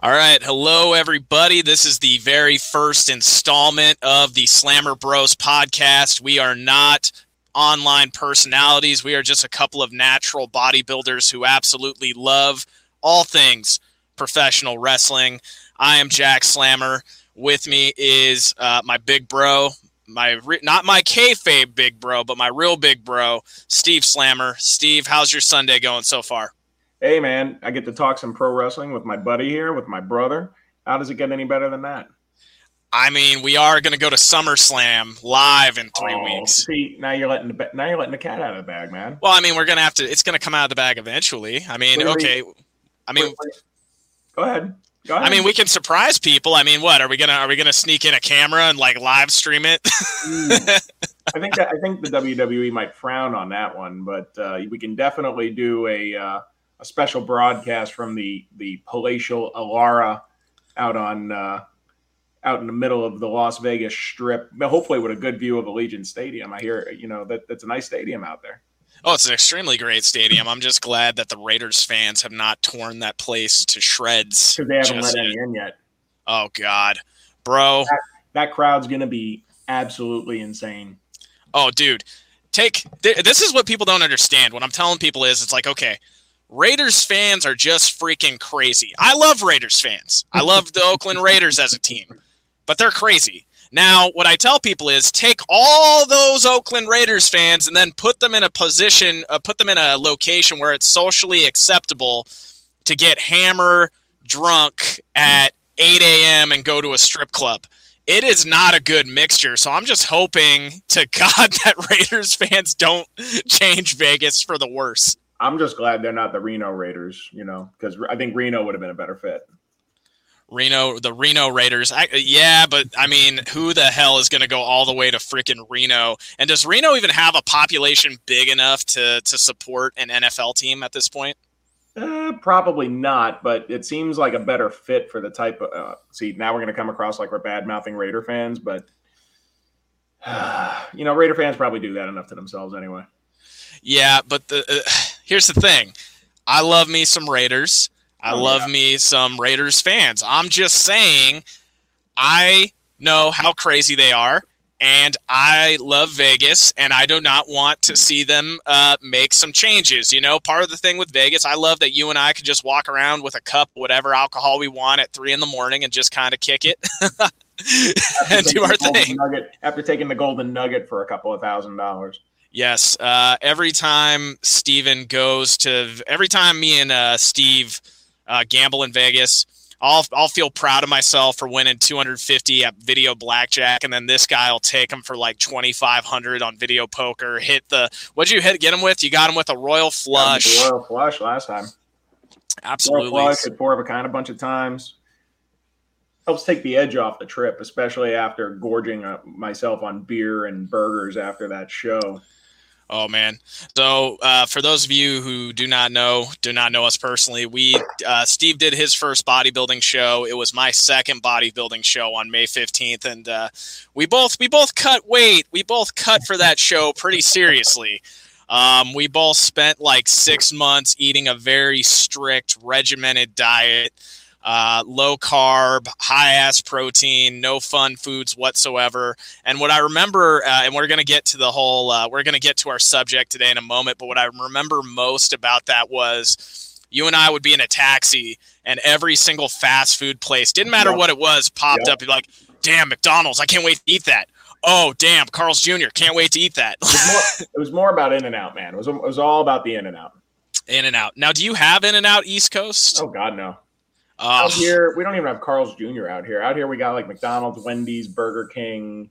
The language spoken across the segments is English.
All right. Hello, everybody. This is the very first installment of the Slammer Bros podcast. We are not online personalities. We are just a couple of natural bodybuilders who absolutely love all things professional wrestling. I am Jack Slammer. With me is uh, my big bro, my re- not my kayfabe big bro, but my real big bro, Steve Slammer. Steve, how's your Sunday going so far? Hey, man, I get to talk some pro wrestling with my buddy here, with my brother. How does it get any better than that? I mean, we are going to go to SummerSlam live in three Oh, weeks. See, now you're letting the ba- now you're letting the cat out of the bag, man. Well, I mean, we're going to have to. It's going to come out of the bag eventually. I mean, okay. I mean, go ahead. Go ahead. I mean, we can surprise people. I mean, what are we gonna? Are we gonna sneak in a camera and like live stream it? Mm. I think that I think the WWE might frown on that one, but uh, we can definitely do a uh, a special broadcast from the the palatial Alara out on uh, out in the middle of the Las Vegas Strip. Hopefully, with a good view of Allegiant Stadium. I hear you know that that's a nice stadium out there. oh, it's an extremely great stadium. I'm just glad that the Raiders fans have not torn that place to shreds. because they haven't just let any in yet. Oh God, bro. That crowd's going to be absolutely insane. Oh, dude, take th- this is what people don't understand. What I'm telling people is, it's like, okay, Raiders fans are just freaking crazy. I love Raiders fans. I love the Oakland Raiders as a team, but they're crazy. Now, what I tell people is take all those Oakland Raiders fans and then put them in a position, uh, put them in a location where it's socially acceptable to get hammer drunk at 8 a.m. and go to a strip club it is not a good mixture. So I'm just hoping to God that Raiders fans don't change Vegas for the worse. I'm just glad they're not the Reno Raiders, you know, because I think Reno would have been a better fit. Reno, the Reno Raiders. I, yeah, but I mean, who the hell is going to go all the way to freaking Reno? And does Reno even have a population big enough to to support an NFL team at this point? Uh, probably not, but it seems like a better fit for the type of. Uh, see, now we're going to come across like we're bad mouthing Raider fans, but you know, Raider fans probably do that enough to themselves anyway. Yeah, but the uh, here's the thing. I love me some Raiders. I Oh, love yeah. me some Raiders fans. I'm just saying I know how crazy they are and I love Vegas and I do not want to see them uh, make some changes. You know, part of the thing with Vegas, I love that you and I could just walk around with a cup, whatever alcohol we want at three in the morning and just kind of kick it and do our thing. Nugget, after taking the golden nugget for a couple of thousand dollars. Yes. Uh, every time Steven goes to, every time me and uh, Steve uh, gamble in Vegas, I'll, I'll feel proud of myself for winning 250 at video blackjack. And then this guy will take him for like 2,500 on video poker. Hit the, what'd you hit, get him with? You got him with a royal flush. Royal flush last time. Royal Absolutely. flush at four of a kind a bunch of times. Helps take the edge off the trip, especially after gorging uh, myself on beer and burgers after that show. Oh man! So uh, for those of you who do not know, do not know us personally, we uh, Steve did his first bodybuilding show. It was my second bodybuilding show on May fifteenth, and uh, we both we both cut weight. We both cut for that show pretty seriously. Um, we both spent like six months eating a very strict, regimented diet, uh, low carb, high ass protein, no fun foods whatsoever. And what I remember, uh, and we're going to get to the whole, uh, we're going to get to our subject today in a moment, but what I remember most about that was you and I would be in a taxi and every single fast food place, didn't matter Yep. what it was, popped Yep. up. You're like, damn, McDonald's, I can't wait to eat that. Oh, damn, Carl's Jr., can't wait to eat that. It was more, it was more about In and Out, man. It was, it was all about the In and Out. in and out. Now, do you have In and Out East Coast? Oh, God, no. Uh, Out here, we don't even have Carl's Jr. out here. Out here, we got like McDonald's, Wendy's, Burger King,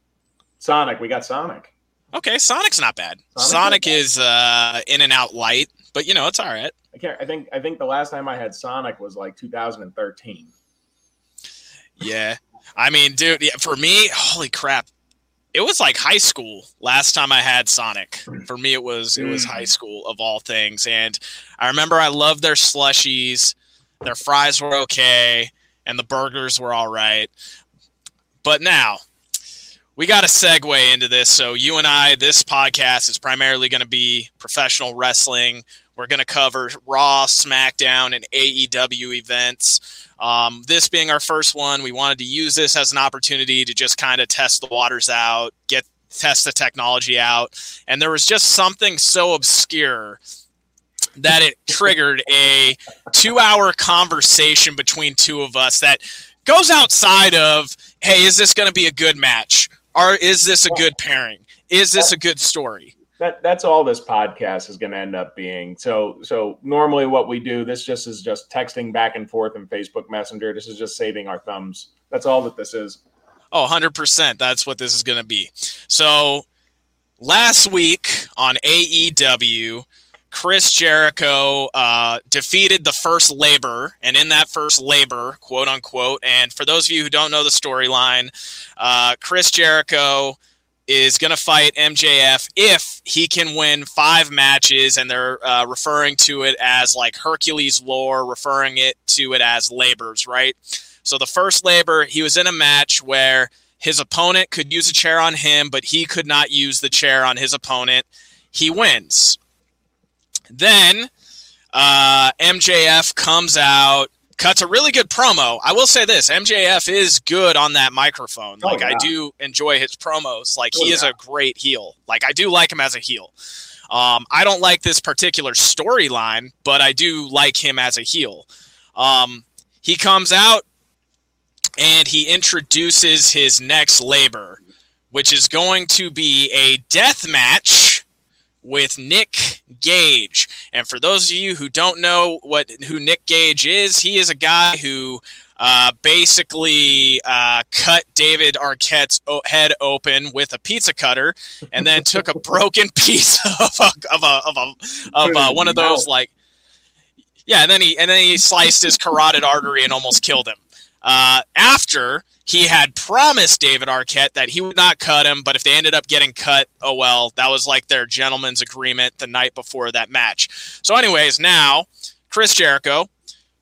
Sonic. We got Sonic. okay, Sonic's not bad. Sonic's Sonic not bad. is uh, In and Out light, but you know, it's all right. I can't. I think. I think the last time I had Sonic was like 2013. Yeah. I mean, dude, yeah, for me, holy crap. It was like high school last time I had Sonic. For me, it was it was Mm. high school of all things, and I remember I loved their slushies. Their fries were okay, and the burgers were all right. But now we got to segue into this. So you and I, this podcast is primarily going to be professional wrestling. We're going to cover Raw, SmackDown, and AEW events. Um, this being our first one, we wanted to use this as an opportunity to just kind of test the waters out, get test the technology out, and there was just something so obscure that it triggered a two-hour conversation between two of us that goes outside of, hey, is this going to be a good match? Or is this a good pairing? Is this a good story? That that's all this podcast is going to end up being. So so normally what we do this just is just texting back and forth in Facebook Messenger. This is just saving our thumbs. That's all that this is. Oh, 100%. That's what this is going to be. So last week on AEW, Chris Jericho uh, defeated the first labor, and in that first labor, quote unquote, and for those of you who don't know the storyline, uh, Chris Jericho is going to fight MJF if he can win five matches, and they're uh, referring to it as like Hercules lore, referring it to it as labors, right? So the first labor, he was in a match where his opponent could use a chair on him, but he could not use the chair on his opponent. He wins. Then uh, MJF comes out, cuts a really good promo. I will say this: MJF is good on that microphone. Oh, like yeah. I do enjoy his promos. Like oh, he is a great heel. Like I do like him as a heel. Um, I don't like this particular storyline, but I do like him as a heel. Um, he comes out and he introduces his next labor, which is going to be a death match with Nick Gage. And for those of you who don't know what who Nick Gage is, he is a guy who uh, basically uh, cut David Arquette's head open with a pizza cutter, and then took a broken piece of a, of a, of, a, of a, one of those like yeah, and then he and then he sliced his carotid artery and almost killed him. Uh, after he had promised David Arquette that he would not cut him, but if they ended up getting cut, oh well, that was like their gentleman's agreement the night before that match. So, anyways, now Chris Jericho,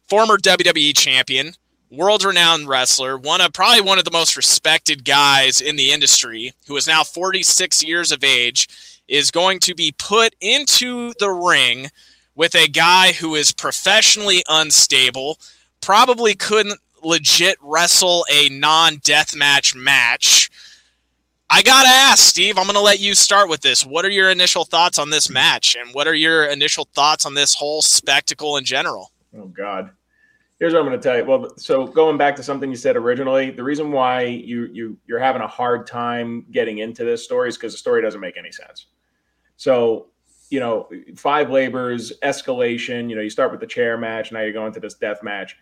former WWE champion, world renowned wrestler, one of probably one of the most respected guys in the industry, who is now 46 years of age, is going to be put into the ring with a guy who is professionally unstable, probably couldn't legit wrestle a non deathmatch match. Match I gotta ask, Steve. I'm gonna let you start with this. What are your initial thoughts on this match, and what are your initial thoughts on this whole spectacle in general? Oh God, here's what I'm gonna tell you. Well, so going back to something you said originally, the reason why you you you're having a hard time getting into this story is because the story doesn't make any sense. So you know, five labors, escalation. You know, you start with the chair match, now you're going to this death match.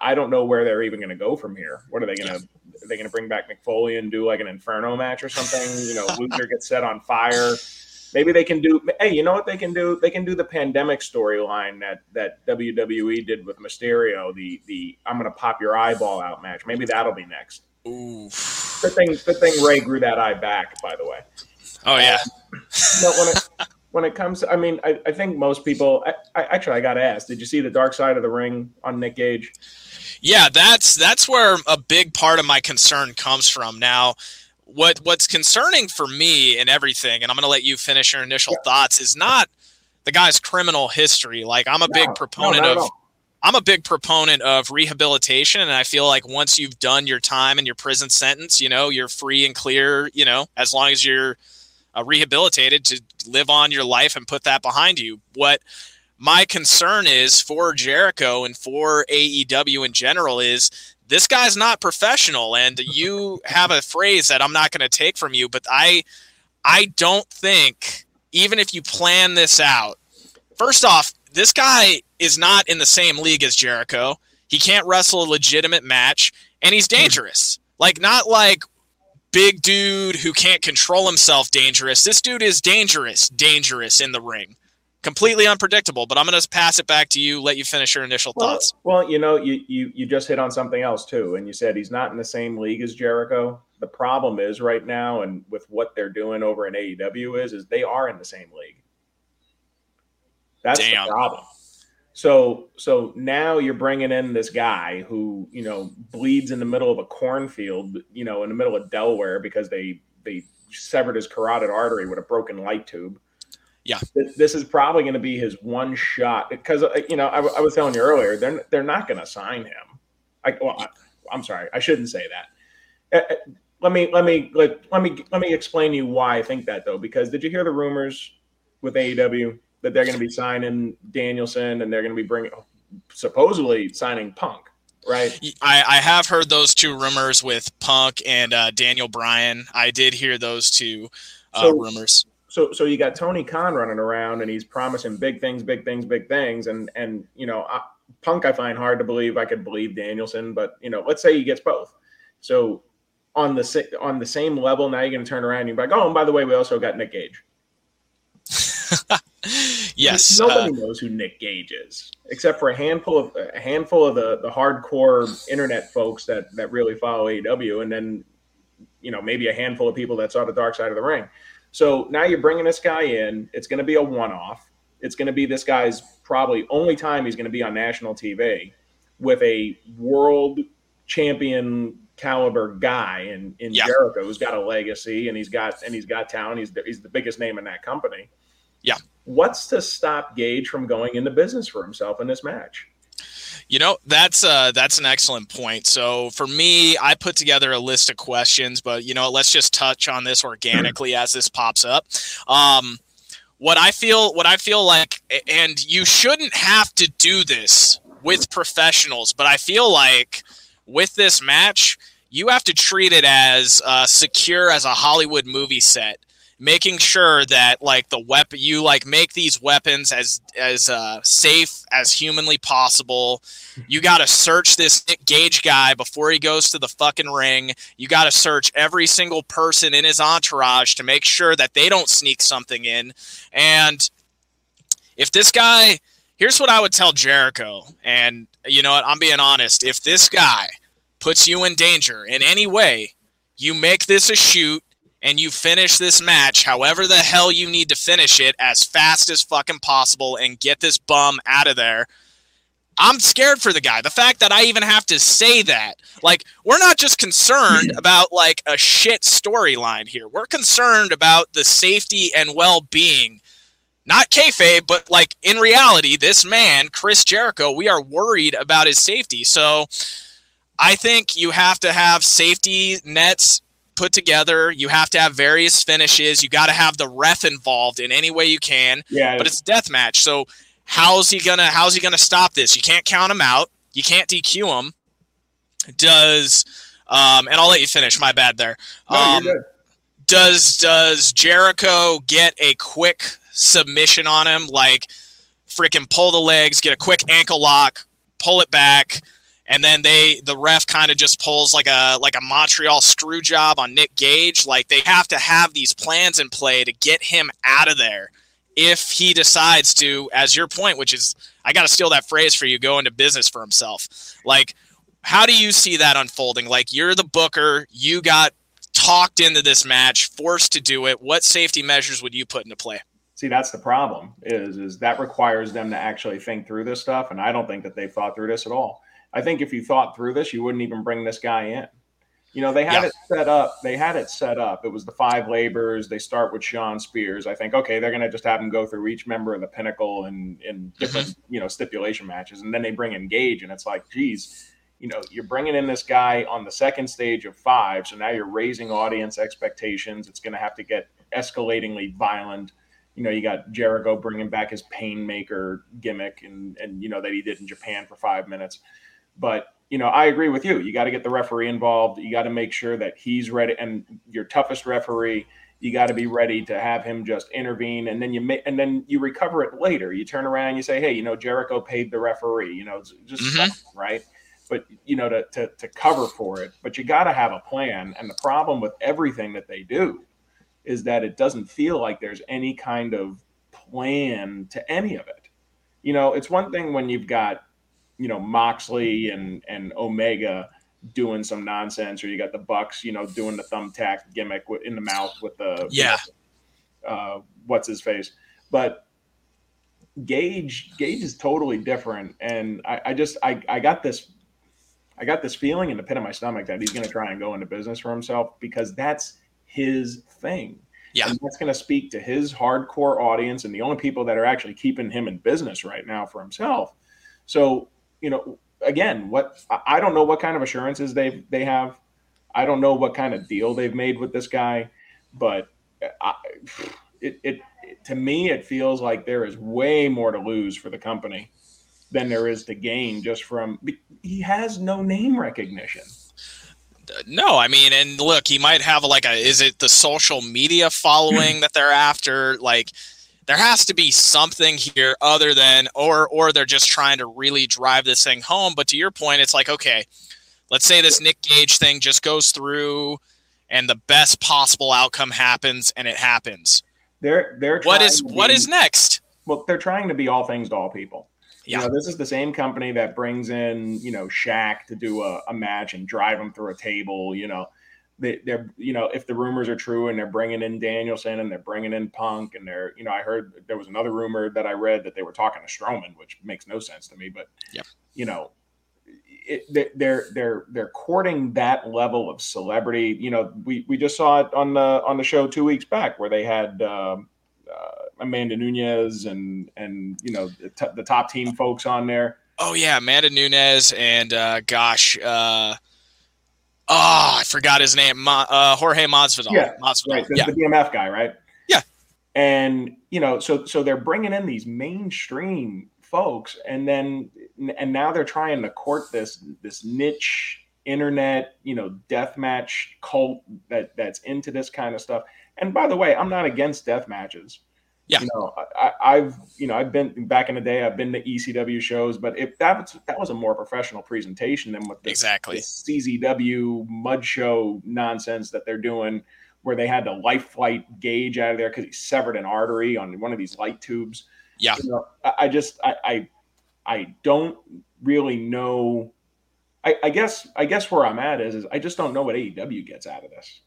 I don't know where they're even going to go from here. What are they going to? Are they going to bring back Mick Foley and do like an Inferno match or something? You know, Luther gets set on fire. Maybe they can do. Hey, you know what they can do? They can do the pandemic storyline that that WWE did with Mysterio. The the I'm going to pop your eyeball out match. Maybe that'll be next. Ooh. Good thing. Good thing Rey grew that eye back. By the way. Oh yeah. Um, no, when it when it comes, to, I mean, I, I think most people. I, I actually I got to ask. Did you see the Dark Side of the Ring on Nick Gage? Yeah, that's that's where a big part of my concern comes from. Now, what what's concerning for me and everything, and I'm going to let you finish your initial yeah. thoughts, is not the guy's criminal history. Like I'm a no, big proponent no, of. I'm a big proponent of rehabilitation, and I feel like once you've done your time and your prison sentence, you know, you're free and clear. You know, as long as you're uh, rehabilitated to live on your life and put that behind you. What my concern is for Jericho and for AEW in general is this guy's not professional and you have a phrase that I'm not going to take from you but I I don't think even if you plan this out first off this guy is not in the same league as Jericho. He can't wrestle a legitimate match and he's dangerous. Like not like big dude who can't control himself dangerous this dude is dangerous dangerous in the ring completely unpredictable. But I'm going to pass it back to you. Let you finish your initial well, thoughts. Well, you know, you you you just hit on something else too, and you said he's not in the same league as Jericho. The problem is right now, and with what they're doing over in AEW is, is they are in the same league. That's Damn. the problem. So so now you're bringing in this guy who you know bleeds in the middle of a cornfield, you know, in the middle of Delaware because they they severed his carotid artery with a broken light tube Yeah, this is probably going to be his one shot because uh, you know I, I was telling you earlier they're they're not going to sign him. I, well, I, am sorry, I shouldn't say that. Uh, uh, let me let me let, let me let me explain to you why I think that though. Because did you hear the rumors with AEW that they're going to be signing Danielson and they're going to be bringing supposedly signing Punk? right? I, I have heard those two rumors with Punk and uh, Daniel Bryan. I did hear those two uh, so, rumors. So, so you got Tony Khan running around, and he's promising big things, big things, big things, and and you know, I, Punk I find hard to believe. I could believe Danielson, but you know, let's say he gets both. So on the on the same level, now you're going to turn around and you're like, oh, and by the way, we also got Nick Gage. yes. Nobody uh, knows who Nick Gage is, except for a handful of a handful of the the hardcore internet folks that that really follow AEW, and then you know maybe a handful of people that saw the Dark Side of the Ring. So now you're bringing this guy in. It's going to be a one off. It's going to be this guy's probably only time he's going to be on national TV with a world champion caliber guy in in yeah. Jericho who's got a legacy and he's got and he's got talent. He's the, he's the biggest name in that company. Yeah. What's to stop Gage from going into business for himself in this match? You know, that's uh that's an excellent point. So for me, I put together a list of questions, but you know, let's just touch on this organically as this pops up. Um what I feel what I feel like and you shouldn't have to do this with professionals, but I feel like with this match, you have to treat it as uh, secure as a Hollywood movie set making sure that like the weapon you like make these weapons as as uh, safe as humanly possible. You got to search this Nick Gage guy before he goes to the fucking ring. You got to search every single person in his entourage to make sure that they don't sneak something in. And if this guy, here's what I would tell Jericho, and you know what, I'm being honest. If this guy puts you in danger in any way, you make this a shoot and you finish this match however the hell you need to finish it as fast as fucking possible and get this bum out of there. I'm scared for the guy. The fact that I even have to say that, like, we're not just concerned about like a shit storyline here. We're concerned about the safety and well-being, not kayfabe, but like in reality, this man, Chris Jericho, we are worried about his safety. So, I think you have to have safety nets put together. You have to have various finishes. You got to have the ref involved in any way you can. Yeah. But it's death match. So how's he gonna how's he gonna stop this? You can't count him out. You can't DQ him. Does um, and I'll let you finish. My bad there. No, um, does does Jericho get a quick submission on him? Like freaking pull the legs, get a quick ankle lock, pull it back and then they the ref kind of just pulls like a like a Montreal screw job on Nick Gage. Like they have to have these plans in play to get him out of there if he decides to, as your point, which is I got to steal that phrase for you, go into business for himself. Like, how do you see that unfolding? Like you're the booker, you got talked into this match, forced to do it. What safety measures would you put into play? See, that's the problem. Is is that requires them to actually think through this stuff, and I don't think that they've thought through this at all. I think if you thought through this, you wouldn't even bring this guy in. You know, they had yeah. it set up. They had it set up. It was the five labors. They start with Shawn Spears. I think, okay, they're going to just have him go through each member of the pinnacle and in different, mm-hmm. you know, stipulation matches. And then they bring in Gage, and it's like, geez, you know, you're bringing in this guy on the second stage of five. So now you're raising audience expectations. It's going to have to get escalatingly violent. You know, you got Jericho bringing back his painmaker gimmick and, and, you know, that he did in Japan for five minutes. But you know, I agree with you. You got to get the referee involved. You got to make sure that he's ready, and your toughest referee, you got to be ready to have him just intervene, and then you make, and then you recover it later. You turn around, and you say, "Hey, you know, Jericho paid the referee." You know, just mm-hmm. right. But you know, to, to to cover for it, but you got to have a plan. And the problem with everything that they do is that it doesn't feel like there's any kind of plan to any of it. You know, it's one thing when you've got you know Moxley and and Omega doing some nonsense, or you got the Bucks, you know, doing the thumbtack gimmick in the mouth with the yeah, uh, what's his face, but Gage Gage is totally different, and I, I just I I got this I got this feeling in the pit of my stomach that he's going to try and go into business for himself because that's his thing. Yeah. And that's going to speak to his hardcore audience and the only people that are actually keeping him in business right now for himself. So, you know, again, what I don't know what kind of assurances they they have. I don't know what kind of deal they've made with this guy, but uh, I, it, it to me it feels like there is way more to lose for the company than there is to gain just from he has no name recognition. No, I mean, and look, he might have like a is it the social media following that they're after? Like there has to be something here other than or or they're just trying to really drive this thing home. But to your point, it's like, okay, let's say this Nick Gage thing just goes through and the best possible outcome happens and it happens. They're they're what is what is next? Well, they're trying to be all things to all people. Yeah. You know, this is the same company that brings in, you know, Shaq to do a, a match and drive him through a table. You know, they, they're, you know, if the rumors are true and they're bringing in Danielson and they're bringing in Punk and they're, you know, I heard there was another rumor that I read that they were talking to Strowman, which makes no sense to me. But, yeah. you know, it, they're they're they're courting that level of celebrity. You know, we we just saw it on the on the show two weeks back where they had. Um, uh, Amanda Nunes and and you know the, t- the, top team folks on there. Oh yeah, Amanda Nunes and uh, gosh, uh, oh I forgot his name, Ma, uh, Jorge Masvidal. Yeah, Masvidal. right. The, yeah. the BMF guy, right? Yeah. And you know, so so they're bringing in these mainstream folks, and then and now they're trying to court this this niche internet, you know, death match cult that that's into this kind of stuff. And by the way, I'm not against death matches. Yeah. You know, I, have you know I've been back in the day. I've been to ECW shows, but if that was that was a more professional presentation than what this, exactly this CZW mud show nonsense that they're doing, where they had the life flight Gage out of there because he severed an artery on one of these light tubes. Yeah. You know, I, I just I, I I don't really know. I, I guess I guess where I'm at is is I just don't know what AEW gets out of this.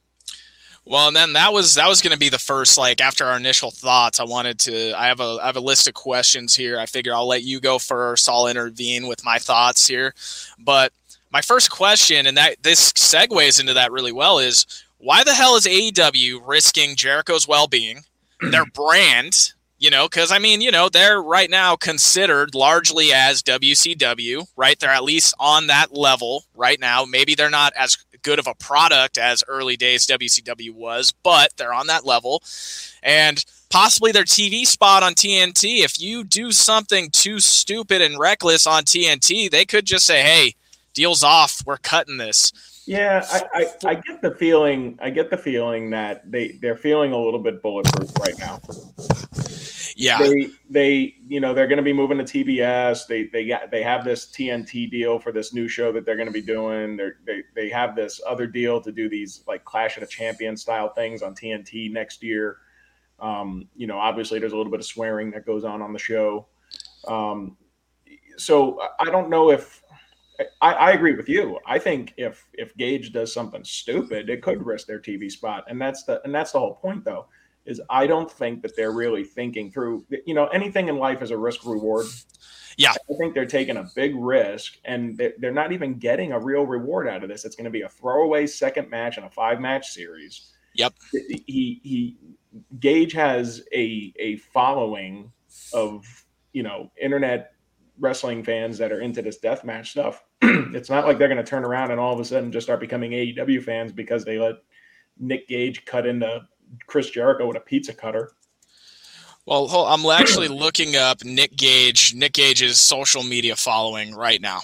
Well, and then that was that was going to be the first like after our initial thoughts. I wanted to. I have a I have a list of questions here. I figure I'll let you go first. I'll intervene with my thoughts here. But my first question, and that this segues into that really well, is why the hell is AEW risking Jericho's well being, their brand? You know, because I mean, you know, they're right now considered largely as WCW, right? They're at least on that level right now. Maybe they're not as good of a product as early days WCW was, but they're on that level. And possibly their TV spot on TNT, if you do something too stupid and reckless on TNT, they could just say, hey, deal's off. We're cutting this. Yeah, I, I, I, get the feeling. I get the feeling that they they're feeling a little bit bulletproof right now. Yeah, they they you know they're going to be moving to TBS. They they got they have this TNT deal for this new show that they're going to be doing. They're, they they have this other deal to do these like Clash of the Champions style things on TNT next year. Um, you know, obviously there's a little bit of swearing that goes on on the show. Um, so I don't know if I, I, agree with you. I think if if Gage does something stupid, it could risk their TV spot, and that's the and that's the whole point, though. Is I don't think that they're really thinking through. You know, anything in life is a risk reward. Yeah, I think they're taking a big risk, and they're, they're not even getting a real reward out of this. It's going to be a throwaway second match in a five match series. Yep. He he Gage has a a following of you know internet wrestling fans that are into this death match stuff. it's not like they're going to turn around and all of a sudden just start becoming AEW fans because they let Nick Gage cut into Chris Jericho with a pizza cutter. Well, I'm actually looking up Nick Gage, Nick Gage's social media following right now.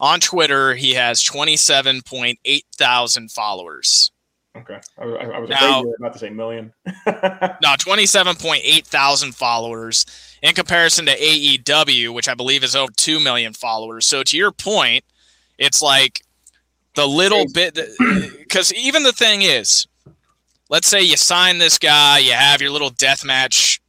On Twitter, he has 27.8 thousand followers. Okay, I, I was now, about to say million. no, 27.8 thousand followers in comparison to AEW, which I believe is over 2 million followers. So to your point, it's like the little bit because even the thing is, let's say you sign this guy, you have your little death match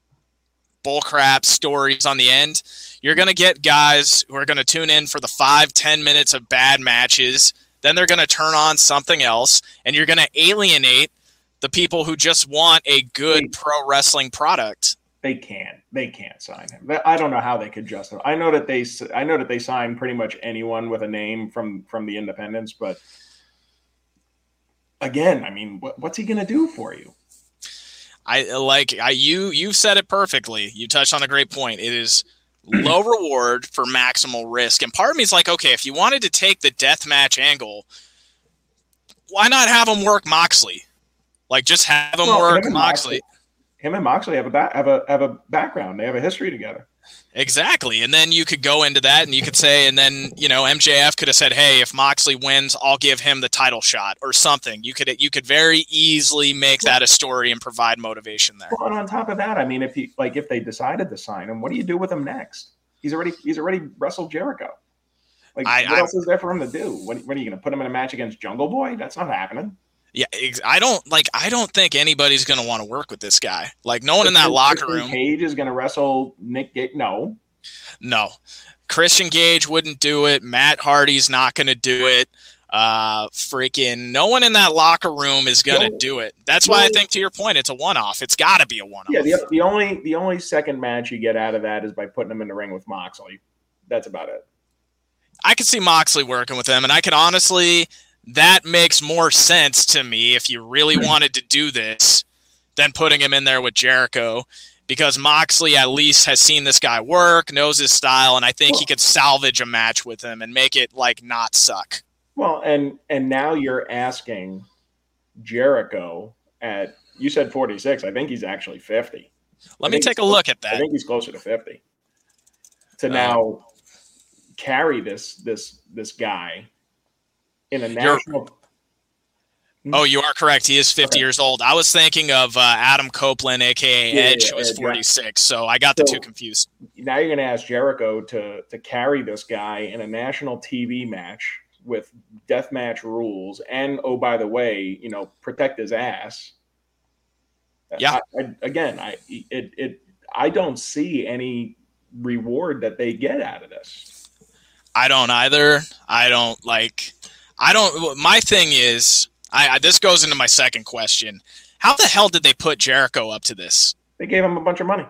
bullcrap stories on the end. You're going to get guys who are going to tune in for the five, ten minutes of bad matches. Then they're going to turn on something else, and you're going to alienate the people who just want a good pro wrestling product they can't they can't sign him. I don't know how they could justify. I know that they I know that they sign pretty much anyone with a name from from the independents, but again, I mean, what, what's he going to do for you? I like I you you said it perfectly. You touched on a great point. It is low reward for maximal risk. And part of me is like, okay, if you wanted to take the death match angle, why not have him work Moxley? Like just have him well, work him Moxley. Moxley. Him and Moxley have a ba- have a have a background. They have a history together. Exactly. And then you could go into that and you could say, and then, you know, MJF could have said, Hey, if Moxley wins, I'll give him the title shot or something. You could you could very easily make that a story and provide motivation there. Well, and on top of that, I mean, if you, like if they decided to sign him, what do you do with him next? He's already he's already wrestled Jericho. Like I, what I, else is there for him to do? What, what are you gonna put him in a match against Jungle Boy? That's not happening. Yeah, I don't like. I don't think anybody's going to want to work with this guy. Like no one in that locker room. Cage is going to wrestle Nick Gage. No, no. Christian Cage wouldn't do it. Matt Hardy's not going to do it. Uh, freaking no one in that locker room is going to do it. That's why I think, to your point, it's a one-off. It's got to be a one-off. Yeah, the, the only the only second match you get out of that is by putting him in the ring with Moxley. That's about it. I could see Moxley working with him, and I can honestly that makes more sense to me if you really wanted to do this than putting him in there with Jericho because Moxley at least has seen this guy work, knows his style, and I think well, he could salvage a match with him and make it like not suck. Well, and and now you're asking Jericho at you said 46. I think he's actually 50. Let me take a look at that. I think he's closer to 50. To uh, now carry this this this guy in a national. Oh, you are correct. He is 50 okay. years old. I was thinking of uh, Adam Copeland, aka yeah, Edge, yeah, was 46. So I got so the two confused. Now you're going to ask Jericho to to carry this guy in a national TV match with death match rules, and oh by the way, you know, protect his ass. Yeah. I, I, again, I it it I don't see any reward that they get out of this. I don't either. I don't like I don't. My thing is, I, I this goes into my second question. How the hell did they put Jericho up to this? They gave him a bunch of money.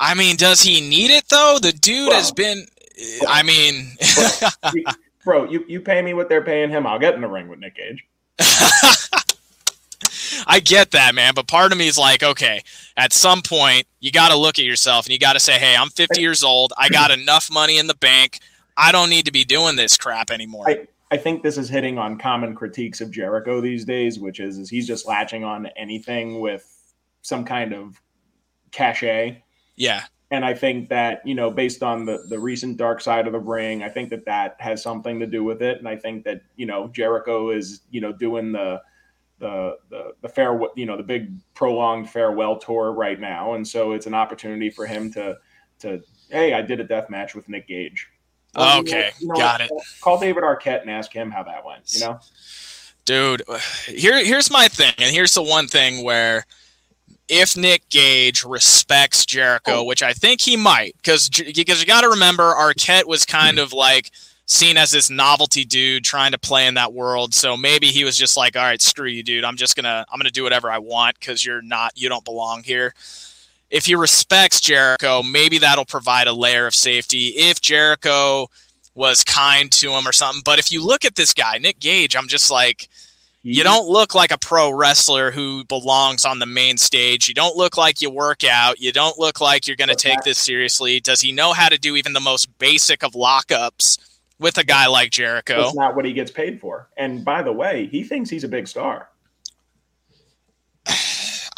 I mean, does he need it though? The dude has been. I mean, bro, bro, you you pay me what they're paying him, I'll get in the ring with Nick Gage. I get that, man, but part of me is like, okay, at some point you got to look at yourself and you got to say, hey, I'm 50 years old. I got enough money in the bank. I don't need to be doing this crap anymore. I, I think this is hitting on common critiques of Jericho these days, which is, is he's just latching on to anything with some kind of cachet. Yeah. And I think that, you know, based on the, the recent dark side of the ring, I think that that has something to do with it. And I think that, you know, Jericho is, you know, doing the, the, the, the fair, you know, the big prolonged farewell tour right now. And so it's an opportunity for him to, to, Hey, I did a death match with Nick Gage okay, you know, got it. Call David Arquette and ask him how that went. You know, dude. Here, here's my thing, and here's the one thing where if Nick Gage respects Jericho, oh. which I think he might, because because you got to remember Arquette was kind hmm. of like seen as this novelty dude trying to play in that world. So maybe he was just like, all right, screw you, dude. I'm just gonna I'm gonna do whatever I want because you're not you don't belong here if he respects Jericho, maybe that'll provide a layer of safety. If Jericho was kind to him or something. But if you look at this guy, Nick Gage, I'm just like, you don't look like a pro wrestler who belongs on the main stage. You don't look like you work out. You don't look like you're going to take this seriously. Does he know how to do even the most basic of lockups with a guy like Jericho? That's not what he gets paid for. And by the way, he thinks he's a big star.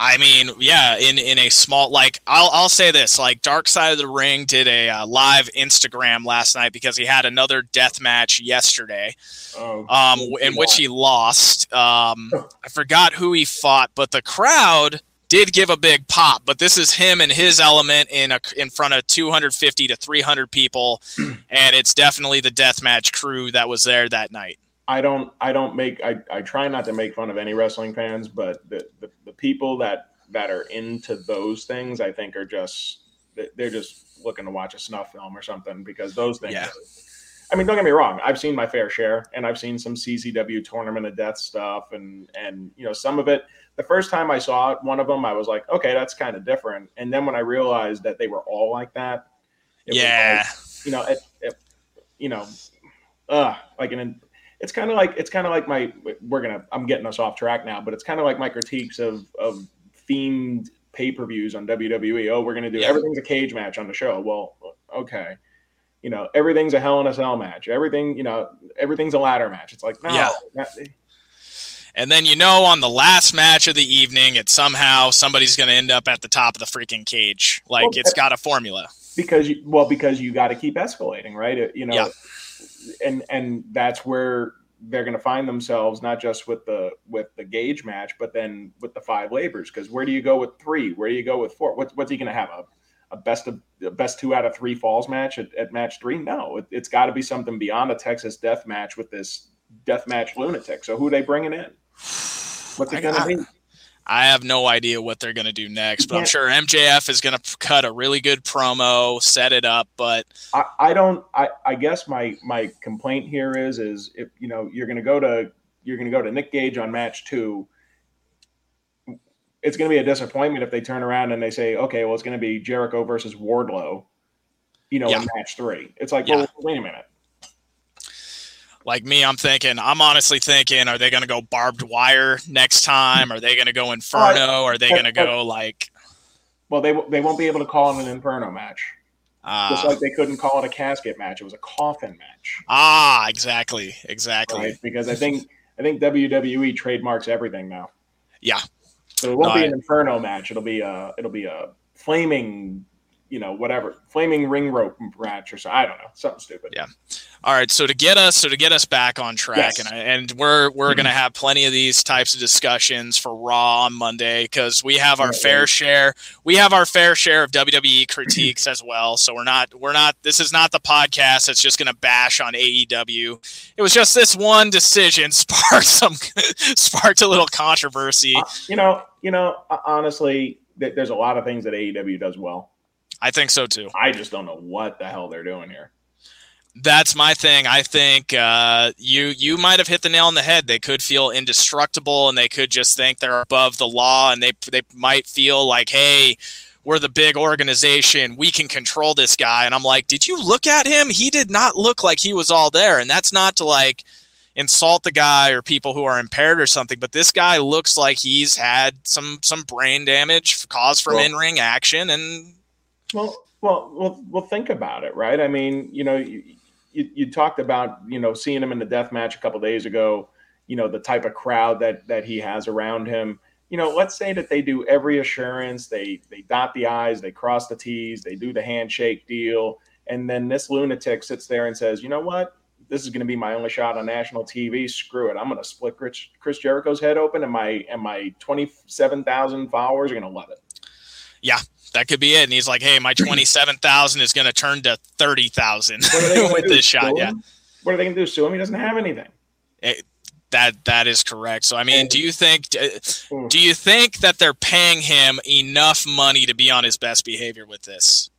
I mean, yeah, in in a small like I'll I'll say this like Dark Side of the Ring did a uh, live Instagram last night because he had another death match yesterday, oh, um, in which he lost. Um, I forgot who he fought, but the crowd did give a big pop. But this is him and his element in a in front of 250 to 300 people, and it's definitely the death match crew that was there that night. I don't I don't make I, I try not to make fun of any wrestling fans, but the, the, the people that that are into those things, I think are just they're just looking to watch a snuff film or something because those things. Yeah. I mean, don't get me wrong. I've seen my fair share, and I've seen some CZW tournament of death stuff, and and you know some of it. The first time I saw it, one of them, I was like, okay, that's kind of different. And then when I realized that they were all like that, yeah, like, you know, it, it, you know, uh, like an it's kind of like it's kind of like my we're gonna I'm getting us off track now, but it's kind of like my critiques of of themed pay per views on WWE. Oh, we're gonna do yeah. everything's a cage match on the show. Well, okay, you know everything's a Hell in a Cell match. Everything you know everything's a ladder match. It's like no. Yeah. That, and then you know on the last match of the evening, it somehow somebody's going to end up at the top of the freaking cage. Like well, it's got a formula. Because you, well, because you got to keep escalating, right? It, you know, yeah. And and that's where they're going to find themselves not just with the with the Gage match, but then with the five labors. Because where do you go with three? Where do you go with four? What, what's he going to have a a best of a best two out of three falls match at, at match three? No, it, has got to be something beyond a Texas death match with this death match lunatic. So who are they bringing in? What's it going to be? I have no idea what they're going to do next, but I'm sure MJF is going to cut a really good promo, set it up. But I, I don't. I, I guess my my complaint here is is if you know you're going to go to you're going to go to Nick Gage on match two. It's going to be a disappointment if they turn around and they say, okay, well, it's going to be Jericho versus Wardlow, you know, yeah. in match three. It's like, yeah. well, wait a minute like me, I'm thinking, I'm honestly thinking, are they going to go barbed wire next time? Are they going to go Inferno? Are they going to go like? Well, they they won't be able to call it an Inferno match. Uh, Just like they couldn't call it a casket match; it was a coffin match. Ah, exactly, exactly. Right? Because I think I think WWE trademarks everything now. Yeah. So it won't no, be an I, Inferno match. It'll be a it'll be a flaming you know, whatever flaming ring rope match or so. I don't know, something stupid. Yeah. All right. So to get us, so to get us back on track, yes. and and we're we're gonna have plenty of these types of discussions for Raw on Monday because we have our fair share. We have our fair share of WWE critiques as well. So we're not we're not. This is not the podcast that's just gonna bash on AEW. It was just this one decision sparked some sparked a little controversy. Uh, you know, you know, honestly, there's a lot of things that AEW does well I think so too. I just don't know what the hell they're doing here. That's my thing. I think uh, you you might have hit the nail on the head. They could feel indestructible, and they could just think they're above the law, and they they might feel like, hey, we're the big organization. We can control this guy. And I'm like, did you look at him? He did not look like he was all there. And that's not to like insult the guy or people who are impaired or something, but this guy looks like he's had some some brain damage caused from well, in ring action, and well, well, well, well. Think about it, right? I mean, you know, you, you, you talked about you know seeing him in the death match a couple days ago. You know, the type of crowd that that he has around him. You know, let's say that they do every assurance, they they dot the i's, they cross the t's, they do the handshake deal, and then this lunatic sits there and says, you know what? This is going to be my only shot on national TV. Screw it. I'm going to split Chris, Chris Jericho's head open, and my and my 27,000 followers are going to love it. Yeah, that could be it. And he's like, "Hey, my twenty-seven thousand is going to turn to thirty thousand with this shot." Yeah. What are they going to do? Sue him? He doesn't have anything. It, that that is correct. So I mean, do oh. you think do you think that they're paying him enough money to be on his best behavior with this?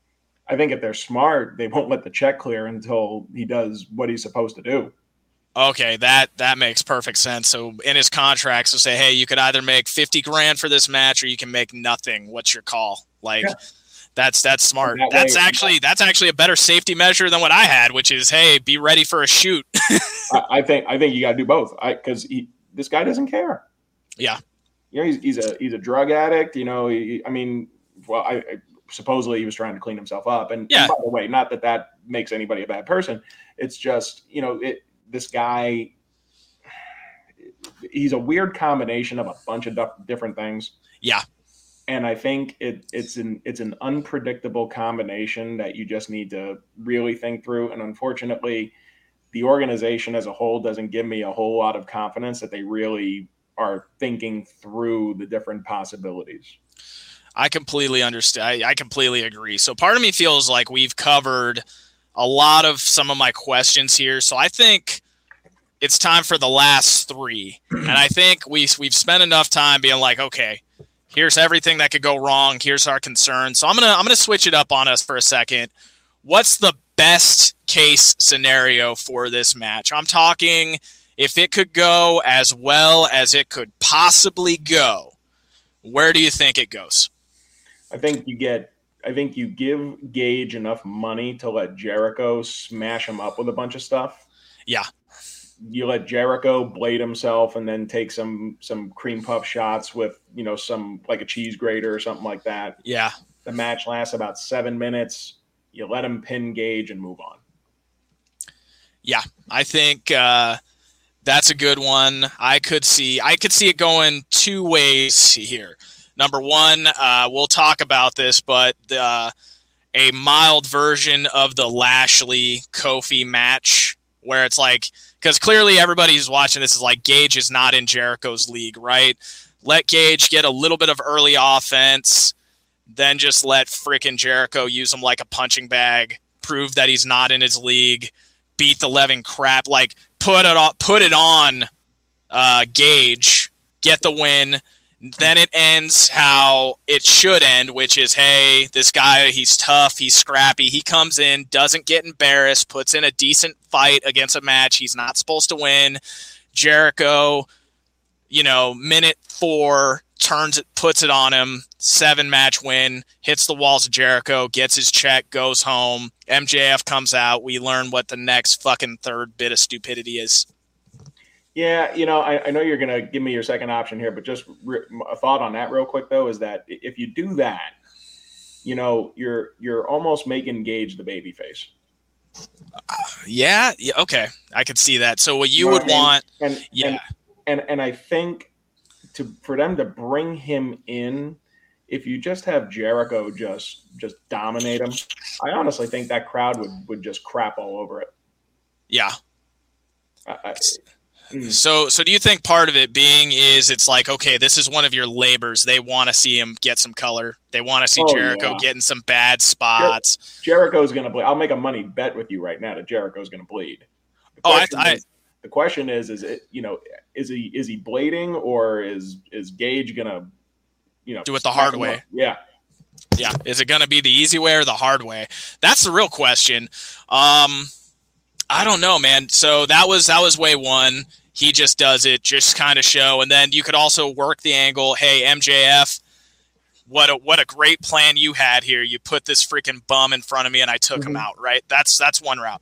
I think if they're smart, they won't let the check clear until he does what he's supposed to do. Okay, that that makes perfect sense. So in his contract, so say, hey, you could either make fifty grand for this match, or you can make nothing. What's your call? Like, yeah. that's that's smart. That that's way, actually that's actually a better safety measure than what I had, which is, hey, be ready for a shoot. I, I, think I think you got to do both. I because this guy doesn't care. Yeah, you know he's, he's a he's a drug addict. You know, he, I mean, well, I, I supposedly he was trying to clean himself up. And, yeah. and by the way, not that that makes anybody a bad person. It's just you know it this guy he's a weird combination of a bunch of different things. Yeah. And I think it, it's an it's an unpredictable combination that you just need to really think through. And unfortunately, the organization as a whole doesn't give me a whole lot of confidence that they really are thinking through the different possibilities. I completely understand. I completely agree. So part of me feels like we've covered a lot of some of my questions here. So I think it's time for the last three. And I think we we've spent enough time being like, okay, here's everything that could go wrong. Here's our concern. So I'm gonna I'm gonna switch it up on us for a second. What's the best case scenario for this match? I'm talking if it could go as well as it could possibly go. Where do you think it goes? I think you get I think you give Gage enough money to let Jericho smash him up with a bunch of stuff. Yeah. You let Jericho blade himself and then take some some cream puff shots with you know some like a cheese grater or something like that. Yeah. The match lasts about seven minutes. You let him pin Gage and move on. Yeah, I think uh, that's a good one. I could see I could see it going two ways here. Number one, uh, we'll talk about this, but uh, a mild version of the Lashley Kofi match where it's like because clearly everybody who's watching this is like Gage is not in Jericho's league, right? Let Gage get a little bit of early offense, then just let freaking Jericho use him like a punching bag, prove that he's not in his league, beat the living crap, like put it on, put it on uh, Gage, get the win. Then it ends how it should end, which is, hey, this guy, he's tough, he's scrappy. He comes in, doesn't get embarrassed, puts in a decent fight against a match he's not supposed to win. Jericho, you know, minute four, turns it, puts it on him, seven match win, hits the walls of Jericho, gets his check, goes home. MJF comes out. We learn what the next fucking third bit of stupidity is. Yeah, you know, I, I know you're going to give me your second option here, but just re- a thought on that real quick though is that if you do that, you know, you're you're almost making Gage the baby face. Uh, yeah, yeah, okay, I could see that. So what you, you know would what I mean? want, and yeah, and, and and I think to for them to bring him in, if you just have Jericho just just dominate him, I honestly think that crowd would would just crap all over it. Yeah. I, I. So, so do you think part of it being is it's like, okay, this is one of your labors. They want to see him get some color. They want to see oh, Jericho yeah. getting some bad spots. Jer- Jericho's going to bleed. I'll make a money bet with you right now that Jericho's going to bleed. Oh, I, I, is, the question is, is it, you know, is he, is he blading or is, is Gage going to, you know, do it the hard way? Up? Yeah. Yeah. Is it going to be the easy way or the hard way? That's the real question. Um, I don't know, man. So that was that was way one he just does it, just kind of show. And then you could also work the angle. Hey, MJF, what a what a great plan you had here. You put this freaking bum in front of me, and I took mm-hmm. him out. Right? That's that's one route.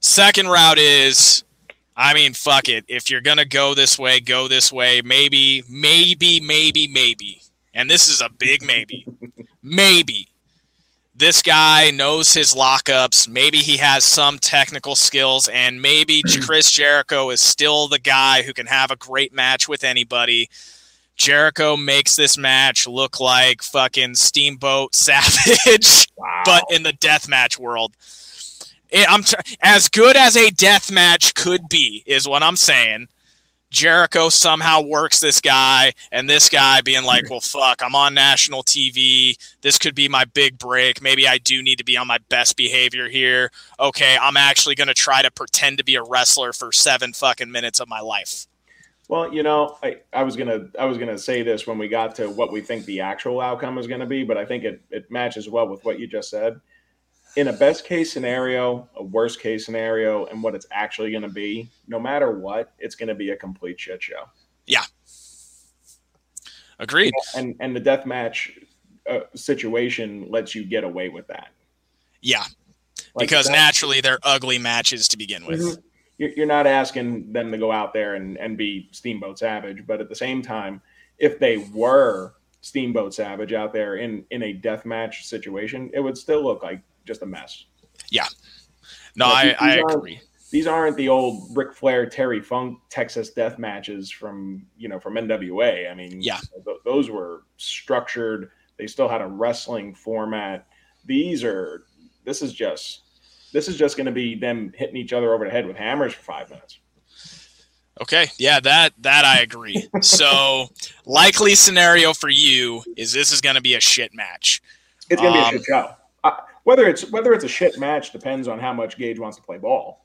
Second route is, I mean, fuck it. If you're gonna go this way, go this way. Maybe, maybe, maybe, maybe. And this is a big maybe. maybe this guy knows his lockups. Maybe he has some technical skills, and maybe Chris Jericho is still the guy who can have a great match with anybody. Jericho makes this match look like fucking Steamboat Savage, wow. but in the death match world. It, I'm t- as good as a death match could be, is what I'm saying. Jericho somehow works this guy, and this guy being like, well, fuck, I'm on national TV. This could be my big break. Maybe I do need to be on my best behavior here. Okay, I'm actually going to try to pretend to be a wrestler for seven fucking minutes of my life. Well, you know, I, I was gonna I was gonna say this when we got to what we think the actual outcome is gonna be, but I think it, it matches well with what you just said in a best case scenario, a worst case scenario, and what it's actually going to be, no matter what, it's going to be a complete shit show. Yeah. Agreed. And and the death match uh, situation lets you get away with that. Yeah. Like because that, naturally they're ugly matches to begin with. Mm-hmm. You're not asking them to go out there and, and be Steamboat Savage, but at the same time, if they were Steamboat Savage out there in in a death match situation, it would still look like just a mess. Yeah. No, I, I agree. These aren't the old Ric Flair, Terry Funk, Texas death matches from you know from NWA. I mean, yeah, th- those were structured. They still had a wrestling format. These are. This is just. This is just going to be them hitting each other over the head with hammers for five minutes. Okay, yeah, that that I agree. so, likely scenario for you is this is going to be a shit match. It's going to um, be a shit show whether it's whether it's a shit match depends on how much Gage wants to play ball.